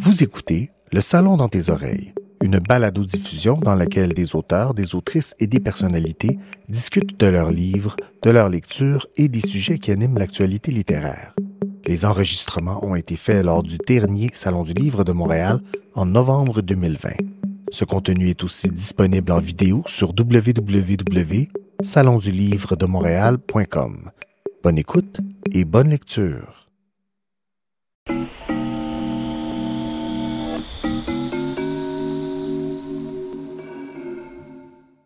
Vous écoutez Le Salon dans tes oreilles, une balado-diffusion dans laquelle des auteurs, des autrices et des personnalités discutent de leurs livres, de leurs lectures et des sujets qui animent l'actualité littéraire. Les enregistrements ont été faits lors du dernier Salon du Livre de Montréal en novembre 2020. Ce contenu est aussi disponible en vidéo sur www.salondulivredemontréal.com. Bonne écoute et bonne lecture.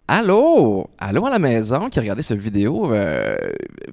Allô? Allô à la maison qui a regardé cette vidéo euh,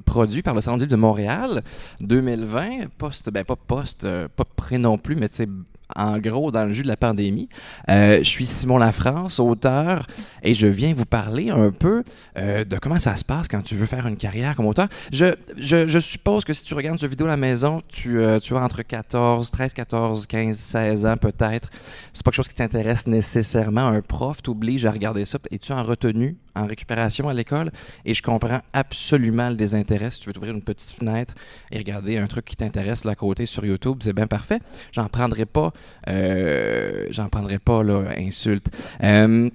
produite par le Salon de Montréal 2020, post, ben pas post, euh, pas près non plus, mais sais, en gros dans le jus de la pandémie. Euh, je suis Simon Lafrance, auteur, et je viens vous parler un peu euh, de comment ça se passe quand tu veux faire une carrière comme auteur. Je, suppose que si tu regardes cette vidéo à la maison, tu, euh, tu as entre 14, 13, 14, 15, 16 ans peut-être. C'est pas quelque chose qui t'intéresse nécessairement. Un prof t'oblige à regarder ça. Es-tu en retenue, en récupération à l'école? Et je comprends absolument le désintérêt. Si tu veux t'ouvrir une petite fenêtre et regarder un truc qui t'intéresse là à côté sur YouTube, c'est bien parfait. J'en prendrai pas euh, j'en prendrai pas, là, insulte. Euh,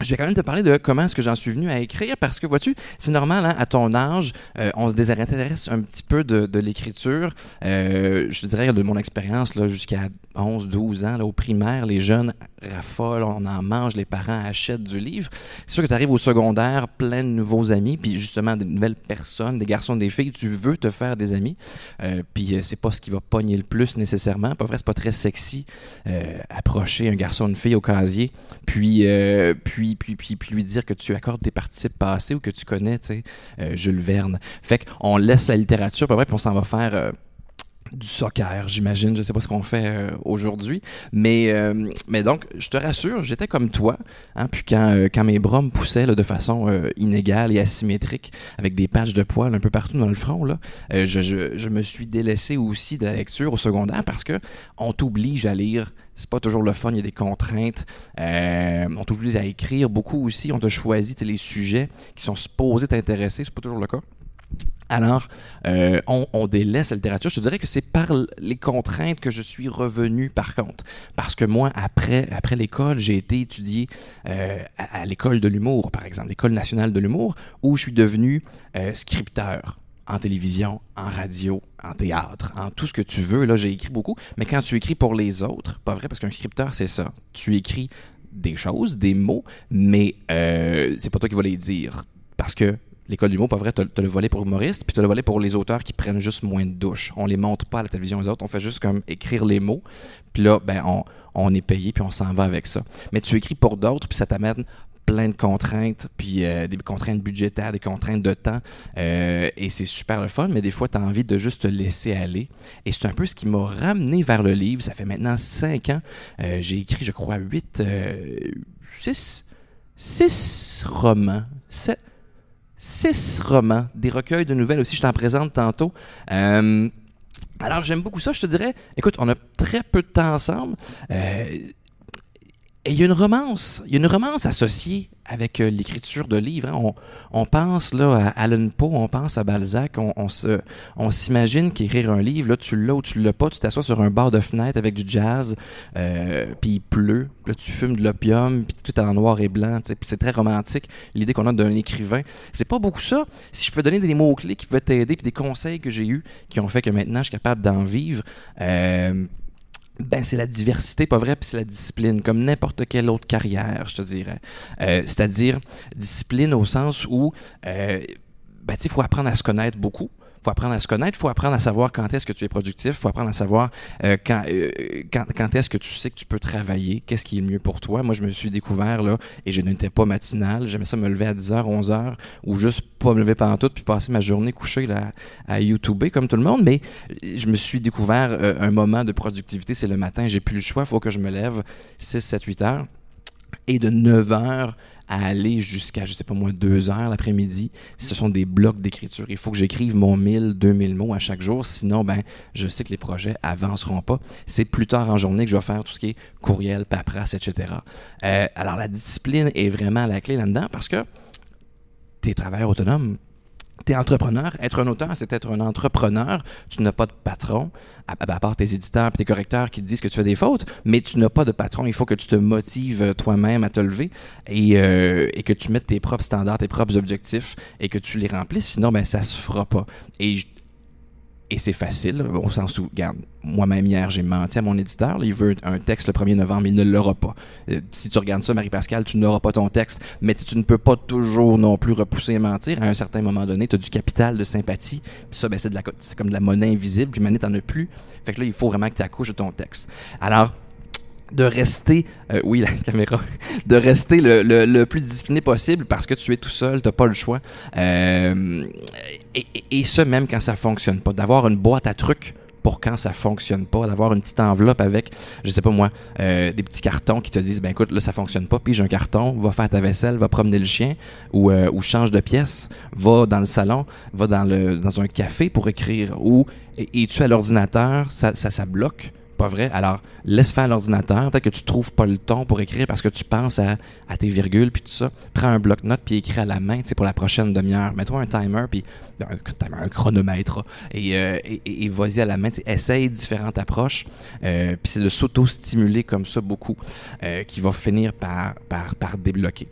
je vais quand même te parler de comment est-ce que j'en suis venu à écrire parce que vois-tu, c'est normal, hein, à ton âge, euh, on se désintéresse un petit peu de, l'écriture. Euh, je te dirais de mon expérience là jusqu'à 11, 12 ans, là, au primaire, les jeunes raffolent, on en mange, les parents achètent du livre. C'est sûr que tu arrives au secondaire, plein de nouveaux amis, puis justement des nouvelles personnes, des garçons, des filles, tu veux te faire des amis, euh, puis euh, c'est pas ce qui va pogner le plus nécessairement. Pas vrai, c'est pas très sexy approcher un garçon, une fille au casier, puis, euh, puis, lui dire que tu accordes tes participes passés ou que tu connais, tu sais, euh, Jules Verne. Fait qu'on laisse la littérature, pas vrai, puis on s'en va faire euh, du soccer, j'imagine. Je sais pas ce qu'on fait euh, aujourd'hui. Mais, donc, je te rassure, j'étais comme toi. Hein, puis quand, quand mes bras me poussaient de façon inégale et asymétrique, avec des patchs de poils un peu partout dans le front, là, je me suis délaissé aussi de la lecture au secondaire parce que on t'oblige à lire. C'est pas toujours le fun, il y a des contraintes. Euh, on t'oblige à écrire beaucoup aussi. On te choisit les sujets qui sont supposés t'intéresser. C'est pas toujours le cas. Alors, euh, on, délaisse la littérature. Je te dirais que c'est par les contraintes que je suis revenu, par contre. Parce que moi, après, après l'école, j'ai été étudié euh, à, l'école de l'humour, par exemple, l'école nationale de l'humour, où je suis devenu scripteur en télévision, en radio, en théâtre, en tout ce que tu veux. Là, j'ai écrit beaucoup. Mais quand tu écris pour les autres, pas vrai, parce qu'un scripteur, c'est ça. Tu écris des choses, des mots, mais euh, c'est pas toi qui vas les dire. Parce que L'école du mot, pas vrai, tu le volet pour humoristes, puis tu le volet pour les auteurs qui prennent juste moins de douches. On les montre pas à la télévision les autres, on fait juste comme écrire les mots, puis là, ben, on, on est payé, puis on s'en va avec ça. Mais tu écris pour d'autres, puis ça t'amène plein de contraintes, puis euh, des contraintes budgétaires, des contraintes de temps, euh, et c'est super le fun, mais des fois, tu as envie de juste te laisser aller. Et c'est un peu ce qui m'a ramené vers le livre. Ça fait maintenant cinq ans. Euh, J'ai écrit, je crois, huit, six, six romans, sept, six romans, des recueils de nouvelles aussi, je t'en présente tantôt. Alors j'aime beaucoup ça, je te dirais, écoute, on a très peu de temps ensemble. Et il y a une romance, il y a une romance associée avec euh, l'écriture de livres. Hein. On, pense là à Alan Poe, on pense à Balzac, on, se, on s'imagine qu'écrire un livre, là, tu l'as ou tu l'as pas, tu t'assois sur un bar de fenêtre avec du jazz, euh, puis il pleut, là tu fumes de l'opium, puis tout est en noir et blanc, puis c'est très romantique l'idée qu'on a d'un écrivain. C'est pas beaucoup ça. Si je peux donner des mots clés qui peuvent t'aider, puis des conseils que j'ai eus qui ont fait que maintenant je suis capable d'en vivre. Euh, ben, c'est la diversité, pas vrai, puis c'est la discipline, comme n'importe quelle autre carrière, je te dirais. Euh, C'est-à-dire discipline au sens où, euh, ben, il faut apprendre à se connaître beaucoup faut apprendre à se connaître, faut apprendre à savoir quand est-ce que tu es productif, faut apprendre à savoir euh, quand, euh, quand, quand est-ce que tu sais que tu peux travailler, qu'est-ce qui est le mieux pour toi. Moi, je me suis découvert là et je n'étais pas matinal, j'aimais ça me lever à 10h, 11h ou juste pas me lever pendant tout puis passer ma journée couchée là, à YouTube comme tout le monde, mais je me suis découvert euh, un moment de productivité, c'est le matin, j'ai plus le choix, faut que je me lève 6 7 8 heures. Et de 9 heures à aller jusqu'à, je sais pas moi, deux heures l'après-midi. Ce sont des blocs d'écriture. Il faut que j'écrive mon 1000, 2000 mots à chaque jour. Sinon, ben, je sais que les projets avanceront pas. C'est plus tard en journée que je vais faire tout ce qui est courriel, paperasse, etc. Euh, alors, la discipline est vraiment la clé là-dedans parce que t'es travailleur autonome. Tu es entrepreneur. Être un auteur, c'est être un entrepreneur. Tu n'as pas de patron, à, part tes éditeurs et tes correcteurs qui te disent que tu fais des fautes, mais tu n'as pas de patron. Il faut que tu te motives toi-même à te lever et, euh, et, que tu mettes tes propres standards, tes propres objectifs et que tu les remplisses. Sinon, ben, ça se fera pas. Et c'est facile, sens où, regarde, moi-même hier, j'ai menti à mon éditeur. il veut un texte le 1er novembre, il ne l'aura pas. Euh, si tu regardes ça, Marie-Pascal, tu n'auras pas ton texte. Mais tu ne peux pas toujours non plus repousser et mentir. À un certain moment donné, tu as du capital de sympathie. Puis ça, ben, c'est, c'est comme de la monnaie invisible. Puis maintenant, tu n'en as plus. Fait que là, il faut vraiment que tu accouches de ton texte. Alors, de rester, euh, oui, la caméra, de rester le, le, plus discipliné possible parce que tu es tout seul, tu n'as pas le choix. Euh, et, et, ce, même quand ça fonctionne pas. D'avoir une boîte à trucs pour quand ça fonctionne pas, d'avoir une petite enveloppe avec, je sais pas moi, euh, des petits cartons qui te disent, ben écoute, là ça fonctionne pas, j'ai un carton, va faire ta vaisselle, va promener le chien, ou, ou change de pièce, va dans le salon, va dans, le, dans un café pour écrire, ou es-tu à l'ordinateur, ça, ça, ça bloque? Pas vrai? Alors, laisse faire l'ordinateur. Peut-être que tu trouves pas le ton pour écrire parce que tu penses à, tes virgules puis tout ça. Prends un bloc-notes puis écris à la main, tu sais, pour la prochaine demi-heure. Mets-toi un timer puis un, chronomètre euh, et, vas-y à la main. Essaye différentes approches. Euh, puis c'est de s'auto-stimuler comme ça beaucoup euh, qui va finir par débloquer.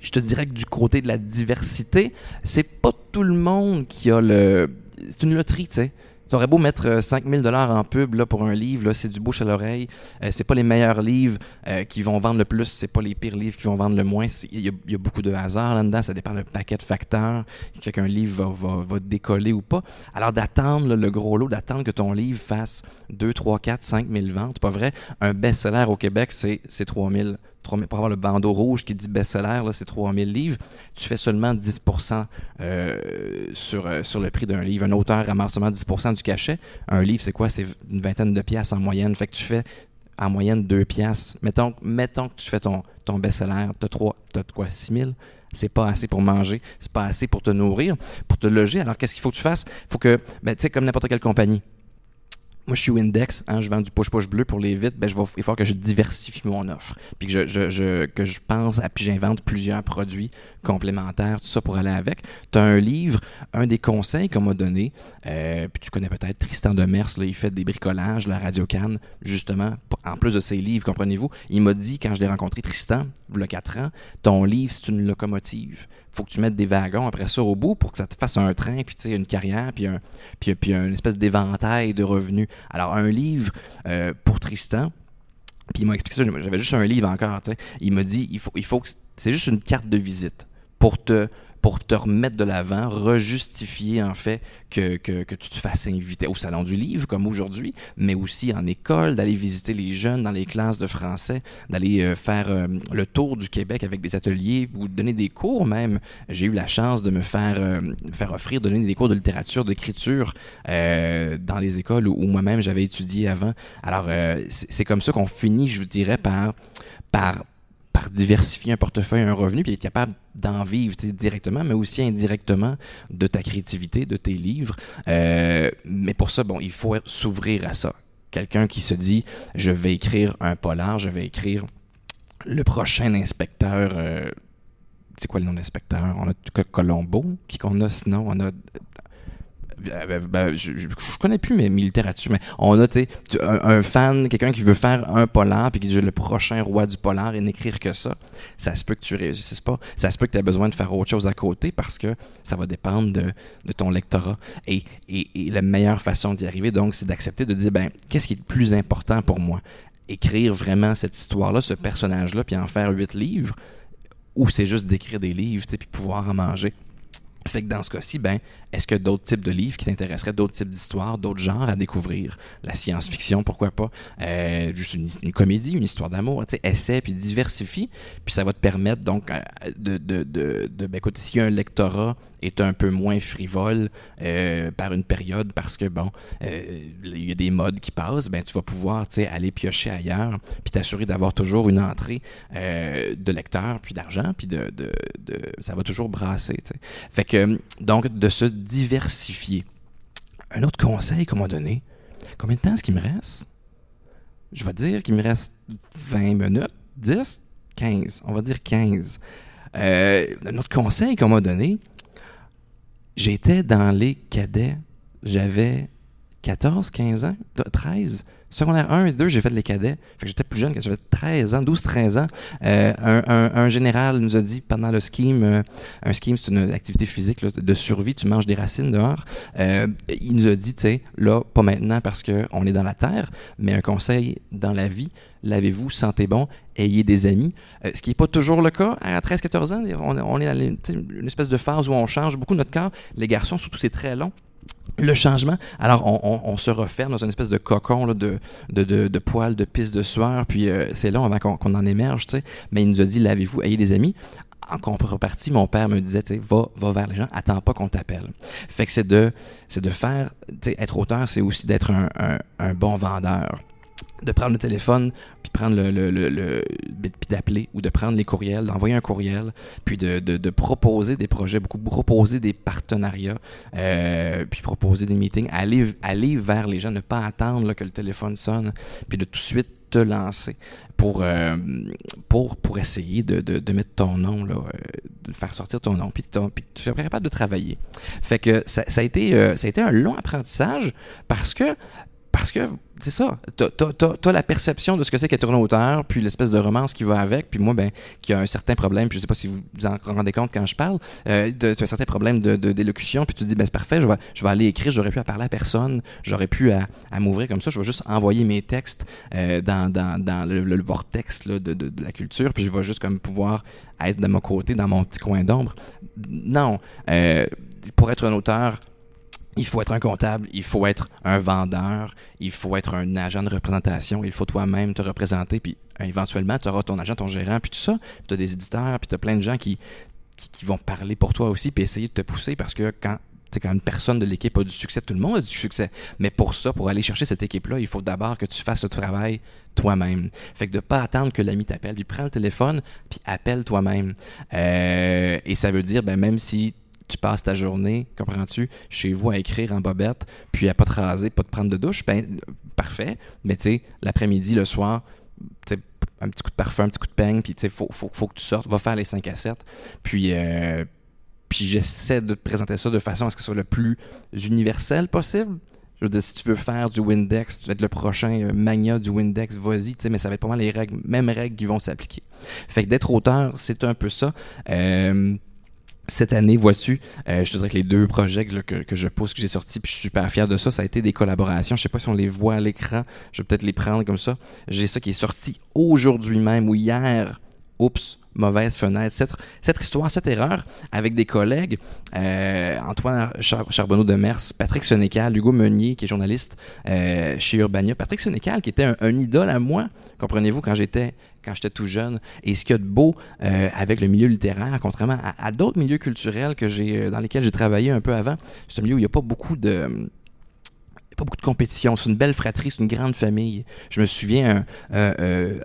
Je te dirais que du côté de la diversité, c'est pas tout le monde qui a le. C'est une loterie, tu sais. T'aurais beau mettre 5000 euh, dollars en pub là, pour un livre, c'est du bouche à l'oreille. Euh, c'est pas les meilleurs livres euh, qui vont vendre le plus, c'est pas les pires livres qui vont vendre le moins. Il y, a beaucoup de hasard là-dedans, ça dépend d'un paquet de facteurs qui fait qu'un livre va, va, va, décoller ou pas. Alors d'attendre le gros lot, d'attendre que ton livre fasse 2, 3, 4, 5 000 ventes, pas vrai? Un best-seller au Québec, c'est 3000 pour avoir le bandeau rouge qui dit best-seller, c'est 3000 livres, tu fais seulement 10 euh, sur, euh, sur le prix d'un livre. Un auteur ramasse seulement 10% du cachet. Un livre, c'est quoi? C'est une vingtaine de pièces en moyenne. Fait que tu fais en moyenne 2 pièces. Mettons, que tu fais ton, ton best-seller, tu as, quoi, 6000 c'est pas assez pour manger, c'est pas assez pour te nourrir, pour te loger. Alors qu'est-ce qu'il faut que tu fasses? Il faut que, ben, tu sais, comme n'importe quelle compagnie, moi, je suis Windex, hein, je vends du push-push bleu pour les vitres, ben, je vais, il faut que je diversifie mon offre. Puis que je, je, que je pense, à, puis j'invente plusieurs produits complémentaires, tout ça pour aller avec. Tu as un livre, un des conseils qu'on m'a donné, euh, puis tu connais peut-être Tristan Demers, là, il fait des bricolages, la Radio Cannes, justement, en plus de ses livres, comprenez-vous? Il m'a dit, quand je l'ai rencontré, Tristan, il y a 4 ans, ton livre, c'est une locomotive faut que tu mettes des wagons après ça au bout pour que ça te fasse un train, puis une carrière, puis, un, puis, puis une espèce d'éventail de revenus. Alors, un livre euh, pour Tristan, puis il m'a expliqué ça, j'avais juste un livre encore, tu sais. Il m'a dit, il faut, il faut que c'est juste une carte de visite pour te pour te remettre de l'avant, rejustifier en fait que, que, que, tu te fasses inviter au salon du livre comme aujourd'hui, mais aussi en école, d'aller visiter les jeunes dans les classes de français, d'aller euh, faire euh, le tour du Québec avec des ateliers ou donner des cours même. J'ai eu la chance de me faire, euh, faire offrir, donner des cours de littérature, d'écriture dans les écoles où, où moi-même j'avais étudié avant. Alors c'est comme ça qu'on finit, je vous dirais, par, par diversifier un portefeuille, un revenu, puis être capable d'en vivre directement, mais aussi indirectement de ta créativité, de tes livres. Euh, mais pour ça, bon, il faut s'ouvrir à ça. Quelqu'un qui se dit, je vais écrire un polar, je vais écrire le prochain inspecteur. Euh, c'est quoi le nom d'inspecteur? On a Colombo, qui qu'on a sinon? On a ben, ben, je, connais plus mes, littératures, mais on a un, un fan, quelqu'un qui veut faire un polar, puis qui dit le prochain roi du polar et n'écrire que ça. Ça se peut que tu réussisses pas. Ça se peut que tu aies besoin de faire autre chose à côté parce que ça va dépendre de, ton lectorat. Et, et, et, la meilleure façon d'y arriver, donc, c'est d'accepter de dire ben, qu'est-ce qui est le plus important pour moi? Écrire vraiment cette histoire-là, ce personnage-là, puis en faire huit livres, ou c'est juste d'écrire des livres, puis pouvoir en manger? Fait que dans ce cas-ci, ben, est-ce que d'autres types de livres qui t'intéresseraient, d'autres types d'histoires, d'autres genres à découvrir? La science-fiction, pourquoi pas? Euh, juste une, comédie, une histoire d'amour, tu sais, essaie puis diversifie, puis ça va te permettre donc euh, de, de, de, ben, écoute, si un lectorat est un peu moins frivole euh, par une période parce que bon, il y a des modes qui passent, ben tu vas pouvoir, tu sais, aller piocher ailleurs, puis t'assurer d'avoir toujours une entrée de lecteurs, puis d'argent, puis de, de, ça va toujours brasser, tu sais. Fait que donc de se diversifier. Un autre conseil qu'on m'a donné, combien de temps est-ce qu'il me reste? Je vais dire qu'il me reste 20 minutes, 10, 15, on va dire 15. Euh, un autre conseil qu'on m'a donné, J'étais dans les cadets, j'avais 14, 15 ans, 13. Secondaire 1 et 2, j'ai fait les cadets. Que j'étais plus jeune, quand j'avais 13 ans, 12, 13 ans. Euh, un, général nous a dit pendant le scheme, euh, un scheme, c'est une activité physique de survie, tu manges des racines dehors. Euh, il nous a dit, tu sais, là, pas maintenant parce qu'on est dans la terre, mais un conseil dans la vie, lavez-vous, sentez bon, ayez des amis. Ce qui n'est pas toujours le cas à 13-14 ans. On, on est dans une espèce de phase où on change beaucoup notre corps. Les garçons, surtout, c'est très long le changement. Alors, on, se referme dans une espèce de cocon là, de, de, de, de poils, de pistes de sueur, puis euh, c'est long avant qu'on en émerge, tu sais. Mais il nous a dit, lavez-vous, ayez des amis. En contrepartie, mon père me disait, tu sais, va, vers les gens, attends pas qu'on t'appelle. Fait que c'est de, c'est de faire, être auteur, c'est aussi d'être un, un bon vendeur de prendre le téléphone, puis prendre le, le, le, le puis d'appeler, ou de prendre les courriels, d'envoyer un courriel, puis de, de, de, proposer des projets, beaucoup proposer des partenariats, euh, puis proposer des meetings, aller, aller vers les gens, ne pas attendre là, que le téléphone sonne, puis de tout de suite te lancer pour, euh, pour, pour essayer de, de, de, mettre ton nom, là, euh, de faire sortir ton nom, puis, ton, puis tu es capable de travailler. Fait que ça, ça, a été, euh, ça a été un long apprentissage parce que parce que c'est ça, t'as as, la perception de ce que c'est qu'être un auteur, puis l'espèce de romance qui va avec, puis moi, ben, qui a un certain problème, je sais pas si vous vous en rendez compte quand je parle, euh, tu as un certain problème de, d'élocution, puis tu te dis, ben c'est parfait, je vais, je vais aller écrire, j'aurais pu à parler à personne, j'aurais pu à, m'ouvrir comme ça, je vais juste envoyer mes textes euh, dans, dans, dans le, vortex de, de, la culture, puis je vais juste comme pouvoir être de mon côté, dans mon petit coin d'ombre. Non, euh, pour être un auteur, il faut être un comptable, il faut être un vendeur, il faut être un agent de représentation, il faut toi-même te représenter, puis éventuellement, tu auras ton agent, ton gérant, puis tout ça, tu as des éditeurs, puis tu as plein de gens qui, qui, vont parler pour toi aussi, puis essayer de te pousser, parce que quand, quand une personne de l'équipe a du succès, tout le monde a du succès. Mais pour ça, pour aller chercher cette équipe-là, il faut d'abord que tu fasses le travail toi-même. Fait que de pas attendre que l'ami t'appelle, puis prends le téléphone, puis appelle toi-même. Euh, et ça veut dire, ben, même si tu passes ta journée, comprends-tu, chez vous à écrire en bobette, puis à pas te raser, pas te prendre de douche, ben parfait. Mais tu sais, l'après-midi, le soir, tu sais, un petit coup de parfum, un petit coup de peigne, puis tu sais, faut, faut, que tu sortes, va faire les 5 à 7. Puis, euh, puis j'essaie de te présenter ça de façon à ce que ce soit le plus universel possible. Je veux dire, si tu veux faire du Windex, tu vas être le prochain mania du Windex, vas-y, tu sais, mais ça va être pas mal les règles, mêmes règles qui vont s'appliquer. Fait que d'être auteur, c'est un peu ça. Euh, cette année, vois-tu, euh, je te dirais que les deux projets que, que, je pose, que j'ai sortis, puis je suis super fier de ça, ça a été des collaborations. Je sais pas si on les voit à l'écran, je vais peut-être les prendre comme ça. J'ai ça qui est sorti aujourd'hui même ou hier. Oups, mauvaise fenêtre. Cette, cette, histoire, cette erreur avec des collègues, euh, Antoine Char Charbonneau de Mers, Patrick Sénécal, Hugo Meunier, qui est journaliste euh, chez Urbania. Patrick Sénécal, qui était un idole à moi, comprenez-vous, quand j'étais quand j'étais tout jeune. Et ce qu'il y a de beau euh, avec le milieu littéraire, contrairement à, d'autres milieux culturels que j'ai dans lesquels j'ai travaillé un peu avant, c'est un milieu où il n'y a pas beaucoup de pas beaucoup de compétition. C'est une belle fratrie, c'est une grande famille. Je me souviens un, euh, euh,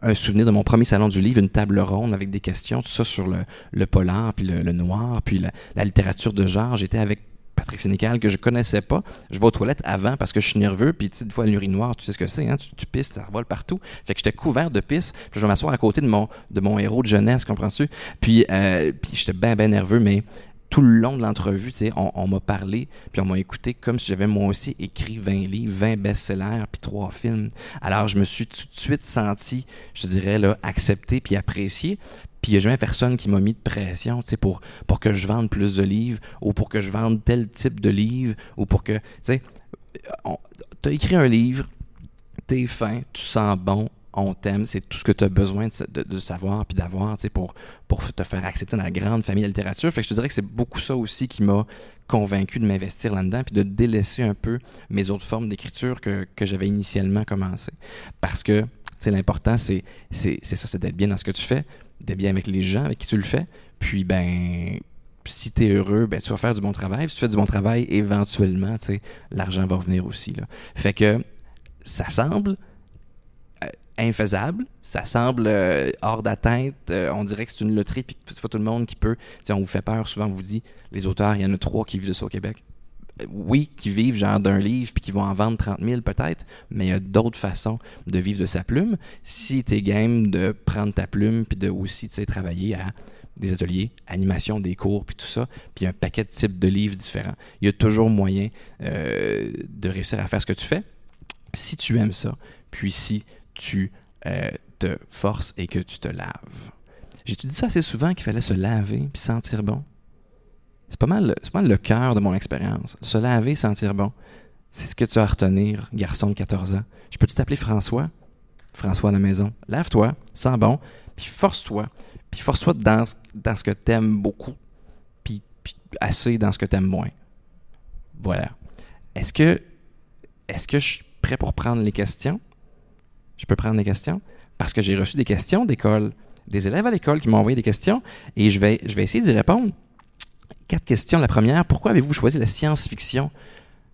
un, souvenir de mon premier salon du livre, une table ronde avec des questions, tout ça sur le, le polar, puis le, noir, puis la, littérature de genre. J'étais avec Patrick Sénécal que je connaissais pas. Je vais aux toilettes avant parce que je suis nerveux, puis tu des fois l'urinoir, tu sais ce que c'est, hein? tu, tu pisses, ça revole partout. Fait que j'étais couvert de pisse, puis je vais m'asseoir à côté de mon, de mon héros de jeunesse, comprends-tu? Puis, euh, puis j'étais bien, bien nerveux, mais tout le long de l'entrevue, on, on m'a parlé, puis on m'a écouté comme si j'avais moi aussi écrit 20 livres, 20 best-sellers, puis trois films. Alors, je me suis tout de suite senti, je dirais, accepté puis apprécié. Puis il n'y a jamais personne qui m'a mis de pression, tu pour, pour que je vende plus de livres, ou pour que je vende tel type de livre, ou pour que, tu sais, tu as écrit un livre, t'es fin, tu sens bon, on t'aime, c'est tout ce que tu as besoin de savoir puis d'avoir pour, pour te faire accepter dans la grande famille de la littérature. Fait que je te dirais que c'est beaucoup ça aussi qui m'a convaincu de m'investir là-dedans puis de délaisser un peu mes autres formes d'écriture que, que j'avais initialement commencé. Parce que l'important, c'est ça, c'est d'être bien dans ce que tu fais, d'être bien avec les gens avec qui tu le fais. Puis, ben, si tu es heureux, ben, tu vas faire du bon travail. Si tu fais du bon travail, éventuellement, l'argent va revenir aussi. Fait que ça semble infaisable. Ça semble euh, hors d'atteinte. Euh, on dirait que c'est une loterie puis que c'est pas tout le monde qui peut. T'sais, on vous fait peur. Souvent, on vous dit les auteurs, il y en a trois qui vivent de ça au Québec. Oui, qui vivent genre d'un livre puis qui vont en vendre 30 000 peut-être, mais il y a d'autres façons de vivre de sa plume. Si tu es game de prendre ta plume puis de aussi travailler à des ateliers, animation, des cours, puis tout ça, puis un paquet de types de livres différents. Il y a toujours moyen euh, de réussir à faire ce que tu fais si tu aimes ça, puis si tu euh, te forces et que tu te laves. J'ai dit ça assez souvent qu'il fallait se laver puis sentir bon. C'est pas mal, c'est pas mal le cœur de mon expérience. Se laver, sentir bon. C'est ce que tu as à retenir, garçon de 14 ans. Je peux t'appeler François? François à la maison. Lave-toi, sens bon, puis force-toi. Puis force-toi dans, dans ce que t'aimes beaucoup, puis, puis assez dans ce que t'aimes moins. Voilà. Est-ce que, est-ce que je suis prêt pour prendre les questions? Je peux prendre les questions? Parce que j'ai reçu des questions d'école, des élèves à l'école qui m'ont envoyé des questions, et je vais, je vais essayer d'y répondre. Quatre questions. La première, pourquoi avez-vous choisi la science-fiction?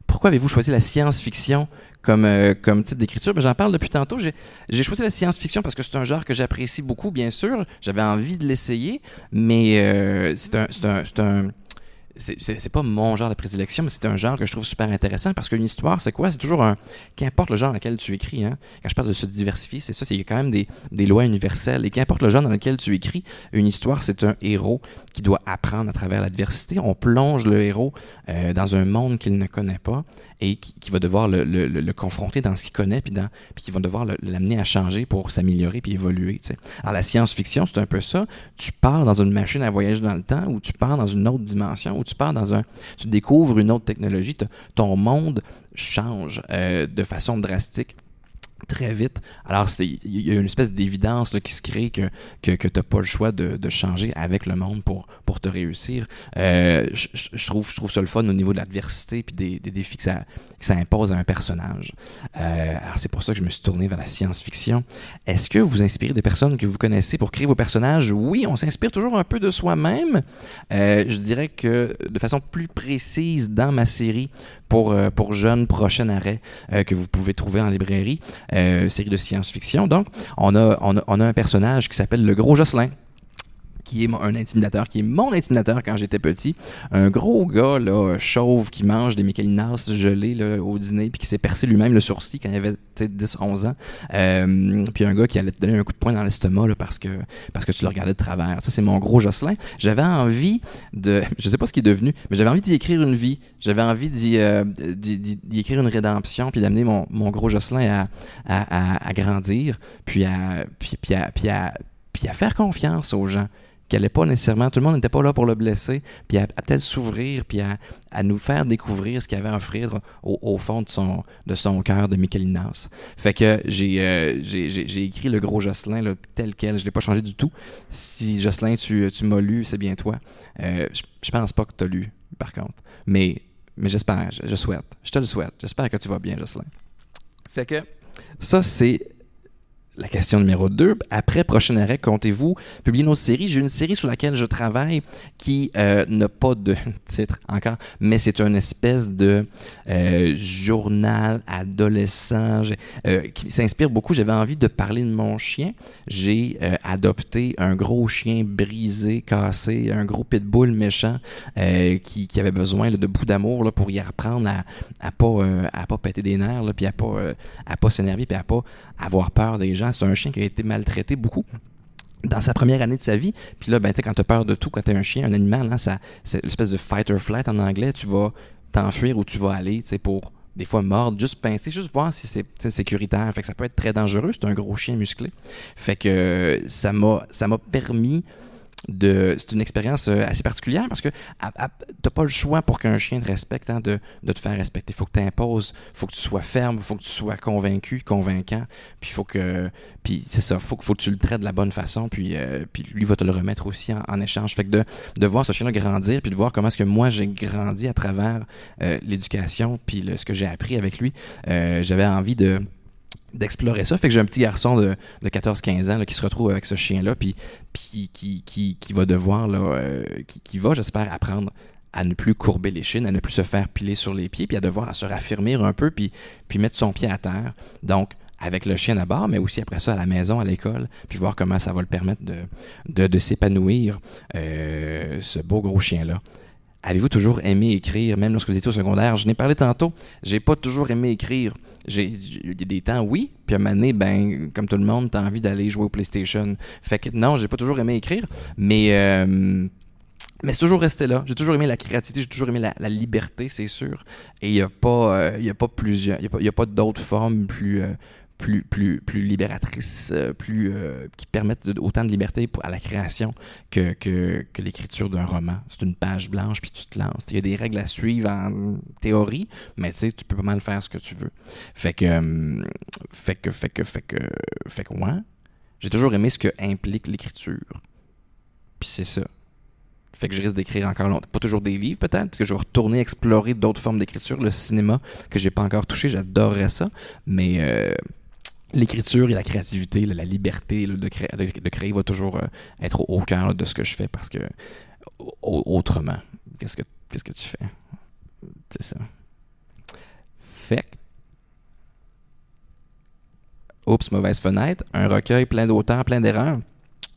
Pourquoi avez-vous choisi la science-fiction comme, euh, comme type d'écriture? Ben, J'en parle depuis tantôt. J'ai choisi la science-fiction parce que c'est un genre que j'apprécie beaucoup, bien sûr. J'avais envie de l'essayer, mais euh, c'est un, c'est pas mon genre de prédilection, mais c'est un genre que je trouve super intéressant parce qu'une histoire, c'est quoi? C'est toujours un. Qu'importe le genre dans lequel tu écris, hein? quand je parle de se diversifier, c'est ça, c'est quand même des, des, lois universelles. Et qu'importe le genre dans lequel tu écris, une histoire, c'est un héros qui doit apprendre à travers l'adversité. On plonge le héros euh, dans un monde qu'il ne connaît pas et qui, va devoir le, confronter dans ce qu'il connaît, puis, qui va devoir l'amener à changer pour s'améliorer puis évoluer. Alors la science-fiction, c'est un peu ça. Tu pars dans une machine à voyager dans le temps ou tu pars dans une autre dimension ou tu pars dans un... Tu découvres une autre technologie, ton monde change euh, de façon drastique très vite. Alors, il y a une espèce d'évidence qui se crée que, que, que tu n'as pas le choix de, changer avec le monde pour, pour te réussir. Euh, je, trouve, je trouve ça le fun au niveau de l'adversité puis des, des, défis que ça, impose à un personnage. Euh, c'est pour ça que je me suis tourné vers la science-fiction. Est-ce que vous inspirez des personnes que vous connaissez pour créer vos personnages? Oui, on s'inspire toujours un peu de soi-même. Euh, je dirais que de façon plus précise dans ma série pour, pour jeunes, prochain arrêt que vous pouvez trouver en librairie. Euh, série de science-fiction. Donc, on a, on a, on a un personnage qui s'appelle le Gros Jocelyn qui est un intimidateur, qui est mon intimidateur quand j'étais petit. Un gros gars, là, chauve, qui mange des mécalinas gelés là, au dîner, puis qui s'est percé lui-même le sourcil quand il avait 10-11 ans. Euh, puis un gars qui allait te donner un coup de poing dans l'estomac parce, que, parce que tu le regardais de travers. Ça, c'est mon gros Jocelyn. J'avais envie de... Je sais pas ce qui est devenu, mais j'avais envie d'y écrire une vie. J'avais envie d'y, euh, écrire une rédemption, puis d'amener mon, mon gros Jocelyn à, à, à, à grandir, puis à, puis, puis à, puis à, puis à faire confiance aux gens qui allait pas nécessairement, tout le monde n'était pas là pour le blesser, puis à, peut-être s'ouvrir, puis à, nous faire découvrir ce qu'il avait à offrir au, fond de son, cœur de Michelinas. Fait que j'ai, euh, j'ai, écrit le gros Jocelyn tel quel, je l'ai pas changé du tout. Si Jocelyn, tu, m'as lu, c'est bien toi. Euh, je, je pense pas que tu as lu, par contre. Mais, mais j'espère, je, je souhaite, je te le souhaite. J'espère que tu vas bien, Jocelyn. Fait que ça, c'est la question numéro 2. Après prochain arrêt, comptez-vous publier une autre série? J'ai une série sur laquelle je travaille qui euh, n'a pas de titre encore, mais c'est une espèce de euh, journal adolescent euh, qui s'inspire beaucoup. J'avais envie de parler de mon chien. J'ai adopté un gros chien brisé, cassé, un gros pitbull méchant qui, avait besoin de beaucoup d'amour pour y apprendre à, à pas pas péter des nerfs, là, puis à pas pas s'énerver, puis à pas avoir peur des gens c'est un chien qui a été maltraité beaucoup dans sa première année de sa vie. Puis là, ben, quand tu peur de tout, quand tu un chien, un animal, hein, c'est l'espèce de fight or flight en anglais, tu vas t'enfuir où tu vas aller pour des fois mordre, juste pincer, juste voir si c'est sécuritaire. Fait que ça peut être très dangereux. C'est un gros chien musclé. Fait que ça m'a permis c'est une expérience euh, assez particulière parce que t'as pas le choix pour qu'un chien te respecte hein, de, te faire respecter. Il faut que tu imposes, faut que tu sois ferme, faut que tu sois convaincu, convaincant, puis faut que puis c'est ça, faut, faut que tu le traites de la bonne façon, puis, euh, lui va te le remettre aussi en, échange. Fait que de, voir ce chien-là grandir, puis de voir comment est-ce que moi j'ai grandi à travers euh, l'éducation, puis ce que j'ai appris avec lui, j'avais envie de d'explorer ça. Fait que j'ai un petit garçon de, de 14-15 ans qui se retrouve avec ce chien-là, puis, qui, va devoir, euh, qui, va, j'espère, apprendre à ne plus courber les chines, à ne plus se faire piler sur les pieds, puis à devoir se raffirmer un peu, puis, mettre son pied à terre. Donc, avec le chien à bord, mais aussi après ça à la maison, à l'école, puis voir comment ça va le permettre de s'épanouir, euh, ce beau gros chien-là. Avez-vous toujours aimé écrire, même lorsque vous étiez au secondaire? Je n'ai parlé tantôt. J'ai pas toujours aimé écrire. J'ai a des temps, oui. Puis à un moment donné, ben, comme tout le monde, t'as envie d'aller jouer au PlayStation. Fait que non, j'ai pas toujours aimé écrire. Mais, euh, mais c'est toujours resté là. J'ai toujours aimé la créativité, j'ai toujours aimé la, liberté, c'est sûr. Et il n'y a pas, euh, pas plusieurs, il a pas d'autres formes plus, euh, plus, plus, plus euh, plus, euh, qui permettent autant de liberté à la création que, que, que l'écriture d'un roman. C'est une page blanche, puis tu te lances. Il y a des règles à suivre en théorie, mais tu sais, tu peux pas mal faire ce que tu veux. Fait que, euh, fait que, fait que, fait que, fait que, ouais. J'ai toujours aimé ce que implique l'écriture. Puis c'est ça. Fait que je risque d'écrire encore longtemps. Pas toujours des livres, peut-être, parce que je vais retourner explorer d'autres formes d'écriture. Le cinéma, que j'ai pas encore touché, j'adorerais ça. Mais euh, l'écriture et la créativité, la liberté de, créer, de, créer va toujours euh, être au, cœur de ce que je fais parce que au- autrement, qu'est-ce que que tu fais? C'est ça. Fait Oups, mauvaise fenêtre. Un recueil plein d'auteurs, plein d'erreurs.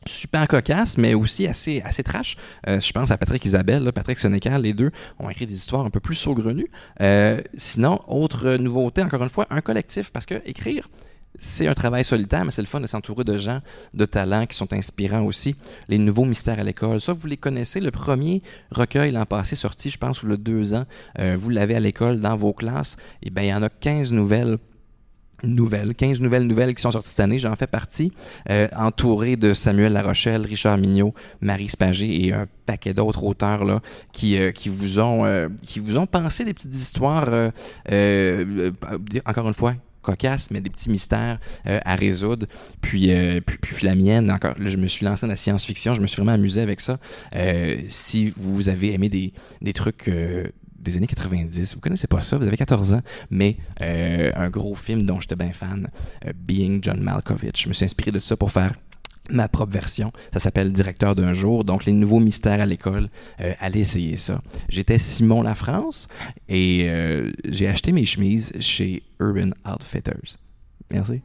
Super cocasse, mais aussi assez, assez trash. Euh, je pense à Patrick Isabelle, Patrick Sénécal, les deux ont écrit des histoires un peu plus saugrenues. Euh, sinon, autre nouveauté, encore une fois, un collectif, parce que écrire, c'est un travail solitaire, mais c'est le fun de s'entourer de gens de talent qui sont inspirants aussi. Les nouveaux mystères à l'école, ça, vous les connaissez. Le premier recueil l'an passé, sorti, je pense, ou le deux ans, euh, vous l'avez à l'école dans vos classes. Et bien, il y en a 15 nouvelles nouvelles, 15 nouvelles nouvelles qui sont sorties cette année, j'en fais partie, euh, entouré de Samuel Larochelle, Richard Mignot, Marie Spagé et un paquet d'autres auteurs là, qui, euh, vous ont, pensé des petites histoires, encore une fois, cocasses, mais des petits mystères euh, à résoudre. Puis, euh, puis, puis la mienne, encore, là, je me suis lancé dans la science-fiction, je me suis vraiment amusé avec ça. Euh, si vous avez aimé des, des trucs des années 90, vous connaissez pas ça, vous avez 14 ans, mais un gros film dont j'étais bien fan, Being John Malkovich. Je me suis inspiré de ça pour faire ma propre version. Ça s'appelle Directeur d'un jour. Donc, les nouveaux mystères à l'école. Euh, allez essayer ça. J'étais Simon La France et euh, j'ai acheté mes chemises chez Urban Outfitters. Merci.